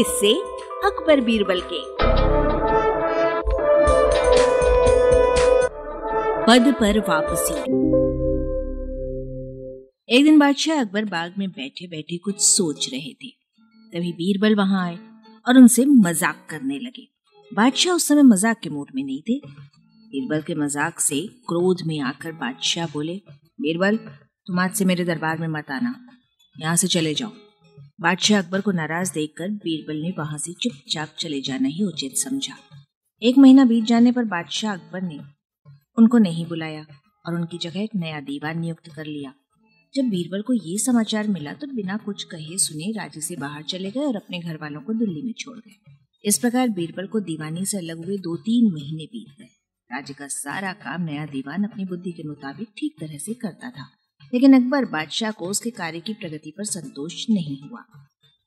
किससे अकबर बीरबल के। पद पर वापसी। एक दिन बादशाह अकबर बाग में बैठे बैठे कुछ सोच रहे थे। तभी बीरबल वहाँ आए और उनसे मज़ाक करने लगे। बादशाह उस समय मज़ाक के मूड में नहीं थे। बीरबल के मज़ाक से क्रोध में आकर बादशाह बोले, बीरबल, तुम आज से मेरे दरबार में मत आना। यहाँ से चले जाओ। बादशाह अकबर को नाराज़ देखकर बीरबल ने वहाँ से चुपचाप चले जाना ही उचित समझा। एक महीना बीत जाने पर बादशाह अकबर ने उनको नहीं बुलाया और उनकी जगह एक नया दीवान नियुक्त कर लिया। जब बीरबल को ये समाचार मिला तो बिना कुछ कहे सुने राज्य से बाहर चले गए और अपने घर वालों को दिल्ली में छोड़ गए। इस प्रकार बीरबल को दीवानी से अलग हुए दो तीन महीने बीत गए। राज्य का सारा काम नया दीवान अपनी बुद्धि के मुताबिक ठीक तरह से करता था। लेकिन अकबर बादशाह को उसके कार्य की प्रगति पर संतोष नहीं हुआ।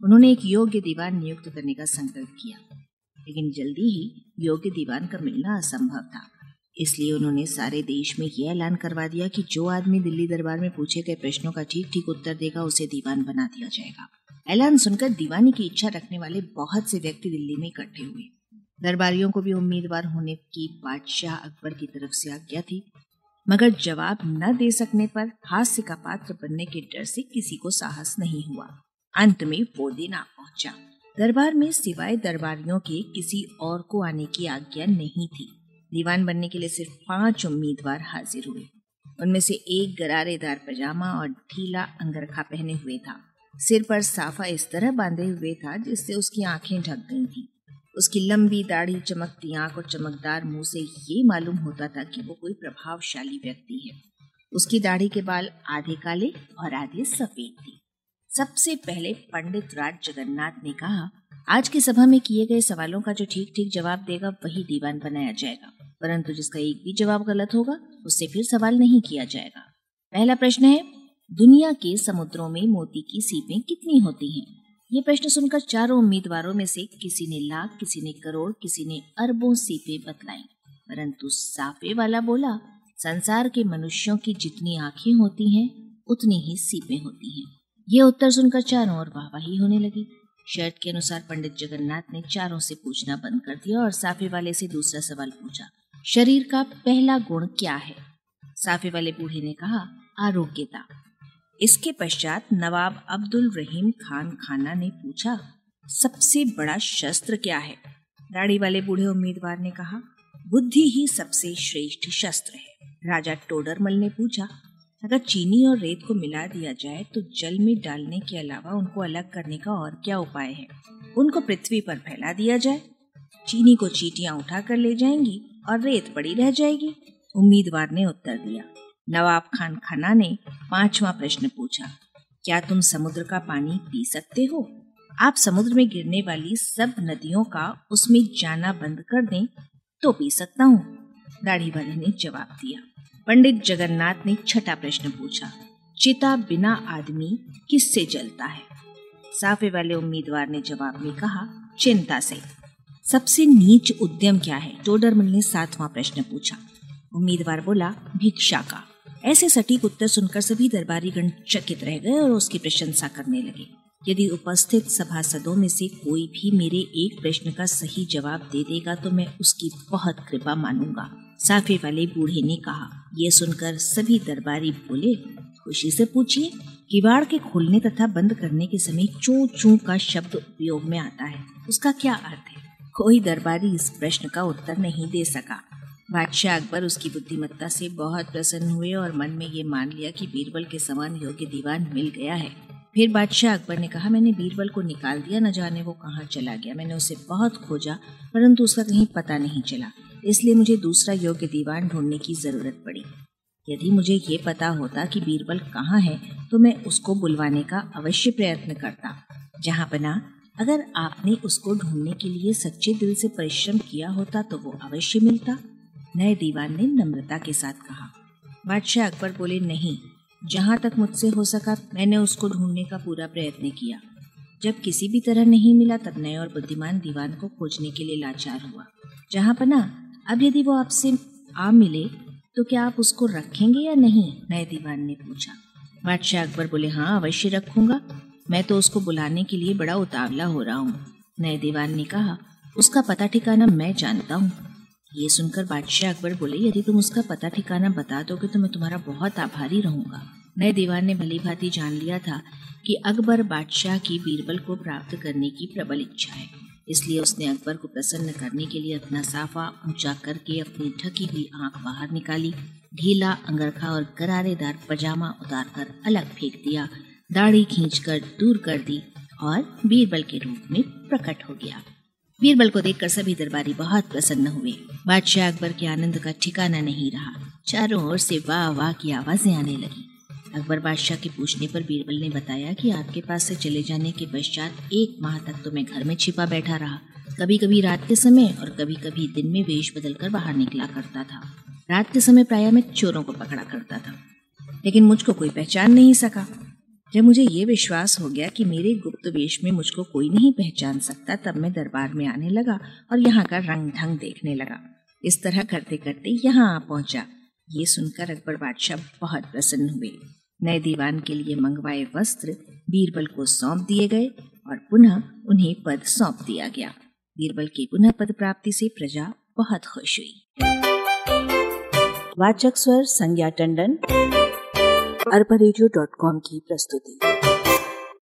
उन्होंने एक योग्य दीवान नियुक्त करने का संकल्प किया। लेकिन जल्दी ही योग्य दीवान का मिलना असंभव था। इसलिए उन्होंने सारे देश में यह ऐलान करवा दिया कि जो आदमी दिल्ली दरबार में पूछे गए प्रश्नों का ठीक ठीक उत्तर देगा, उसे दीवान बना दिया जाएगा। ऐलान सुनकर दीवानी की इच्छा रखने वाले बहुत से व्यक्ति दिल्ली में इकट्ठे हुए। दरबारियों को भी उम्मीदवार होने की बादशाह अकबर की तरफ़ से आज्ञा थी। मगर जवाब न दे सकने पर हास्य का पात्र बनने के डर से किसी को साहस नहीं हुआ। अंत में वो दिन आ पहुँचा। दरबार में सिवाय दरबारियों के किसी और को आने की आज्ञा नहीं थी। दीवान बनने के लिए सिर्फ़ पाँच उम्मीदवार हाजिर हुए। उनमें से एक गरारेदार पजामा और ढीला अंगरखा पहने हुए था। सिर पर साफा इस तरह बांधे हुए था जिससे उसकी आँखें ढक गई थी। उसकी लंबी दाढ़ी चमकती आँख और चमकदार मुँह से ये मालूम होता था कि वो कोई प्रभावशाली व्यक्ति है। उसकी दाढ़ी के बाल आधे काले और आधे सफ़ेद थे। सबसे पहले पंडित राज जगन्नाथ ने कहा, आज की सभा में किए गए सवालों का जो ठीक ठीक जवाब देगा, वही दीवान बनाया जाएगा। परंतु जिसका एक भी जवाब गलत होगा, उससे फिर सवाल नहीं किया जाएगा। पहला प्रश्न है, दुनिया के समुद्रों में मोती की सीपें कितनी होती हैं? ये प्रश्न सुनकर चारों उम्मीदवारों में से किसी ने लाख, किसी ने करोड़, किसी ने अरबों सीपे बतलाई। परंतु साफे वाला बोला, संसार के मनुष्यों की जितनी आँखें होती हैं, उतनी ही सीपें होती हैं। ये उत्तर सुनकर चारों और वाहवाही होने लगी। शर्त के अनुसार पंडित जगन्नाथ ने चारों से पूछना बंद कर दिया और साफे वाले से दूसरा सवाल पूछा, शरीर का पहला गुण क्या है? साफे वाले बूढ़े ने कहा, आरोग्यता। इसके पश्चात नवाब अब्दुल रहीम खान खाना ने पूछा, सबसे बड़ा शस्त्र क्या है? दाढ़ी वाले बूढ़े उम्मीदवार ने कहा, बुद्धि ही सबसे श्रेष्ठ शस्त्र है। राजा टोडरमल ने पूछा, अगर चीनी और रेत को मिला दिया जाए तो जल में डालने के अलावा उनको अलग करने का और क्या उपाय है? उनको पृथ्वी पर फैला दिया जाए। चीनी को चीटियाँ उठा कर ले जाएँगी और रेत पड़ी रह जाएगी। उम्मीदवार ने उत्तर दिया नवाब खान खाना ने पांचवा प्रश्न पूछा, क्या तुम समुद्र का पानी पी सकते हो? आप समुद्र में गिरने वाली सब नदियों का उसमें जाना बंद कर दें तो पी सकता हूँ। दाढ़ी वाले ने जवाब दिया। पंडित जगन्नाथ ने छठा प्रश्न पूछा, चिता बिना आदमी किससे जलता है? साफे वाले उम्मीदवार ने जवाब में कहा, चिंता से। सबसे नीच उद्यम क्या है? टोडरमल ने सातवां प्रश्न पूछा। उम्मीदवार बोला, भिक्षा का। ऐसे सटीक उत्तर सुनकर सभी दरबारी गण चकित रह गए और उसकी प्रशंसा करने लगे। यदि उपस्थित सभासदों में से कोई भी मेरे एक प्रश्न का सही जवाब दे देगा तो मैं उसकी बहुत कृपा मानूँगा। साफे वाले बूढ़े ने कहा यह सुनकर सभी दरबारी बोले, खुशी से पूछिए, किवाड़ के खोलने तथा बंद करने के समय चू चू का शब्द उपयोग में आता है, उसका क्या अर्थ है? कोई दरबारी इस प्रश्न का उत्तर नहीं दे सका। बादशाह अकबर उसकी बुद्धिमत्ता से बहुत प्रसन्न हुए और मन में ये मान लिया कि बीरबल के समान योग्य दीवान मिल गया है। फिर बादशाह अकबर ने कहा, मैंने बीरबल को निकाल दिया, न जाने वो कहाँ चला गया। मैंने उसे बहुत खोजा, परंतु उसका कहीं पता नहीं चला। इसलिए मुझे दूसरा योग्य दीवान ढूँढने की ज़रूरत पड़ी। यदि मुझे ये पता होता कि बीरबल कहाँ है तो मैं उसको बुलवाने का अवश्य प्रयत्न करता। जहाँ बना, अगर आपने उसको ढूँढने के लिए सच्चे दिल से परिश्रम किया होता तो वो अवश्य मिलता। नए दीवान ने नम्रता के साथ कहा, बादशाह अकबर बोले, नहीं, जहाँ तक मुझसे हो सका, मैंने उसको ढूँढने का पूरा प्रयत्न किया। जब किसी भी तरह नहीं मिला, तब नए और बुद्धिमान दीवान को खोजने के लिए लाचार हुआ। जहाँ पना, अब यदि वो आपसे आ मिले तो क्या आप उसको रखेंगे या नहीं? नए दीवान ने पूछा। बादशाह अकबर बोले हाँ अवश्य रखूँगा। मैं तो उसको बुलाने के लिए बड़ा उतावला हो रहा हूँ। नए दीवान ने कहा, उसका पता ठिकाना मैं जानता हूँ। ये सुनकर बादशाह अकबर बोले, यदि तुम उसका पता ठिकाना बता दोगे तो मैं तुम्हारा बहुत आभारी रहूँगा। नए दीवान ने भली भांति जान लिया था कि अकबर बादशाह की बीरबल को प्राप्त करने की प्रबल इच्छा है। इसलिए उसने अकबर को प्रसन्न करने के लिए अपना साफा ऊँचा करके अपनी ढकी हुई आँख बाहर निकाली, ढीला अंगरखा और करारेदार पजामा उतारकर अलग फेंक दिया, दाढ़ी खींचकर दूर कर दी और बीरबल के रूप में प्रकट हो गया। बीरबल को देखकर सभी दरबारी बहुत प्रसन्न हुए। बादशाह अकबर के आनंद का ठिकाना नहीं रहा। चारों ओर से वाह वाह की आवाज़ें आने लगी। अकबर बादशाह के पूछने पर बीरबल ने बताया कि आपके पास से चले जाने के पश्चात एक माह तक तो मैं घर में छिपा बैठा रहा। कभी कभी रात के समय और कभी कभी दिन में वेश बदल कर बाहर निकला करता था। रात के समय प्राय मैं चोरों को पकड़ा करता था। लेकिन मुझको कोई पहचान नहीं सका। जब मुझे ये विश्वास हो गया कि मेरे गुप्त वेश में मुझको कोई नहीं पहचान सकता, तब मैं दरबार में आने लगा और यहाँ का रंग ढंग देखने लगा। इस तरह करते करते यहाँ आ पहुँचा। ये सुनकर अकबर बादशाह बहुत प्रसन्न हुए। नए दीवान के लिए मंगवाए वस्त्र, बीरबल को सौंप दिए गए और पुनः उन्हें पद सौंप दिया गया। बीरबल की पुनः पद प्राप्ति से प्रजा बहुत खुश हुई। वाचक स्वर संज्ञा टंडन। अरबा की प्रस्तुति।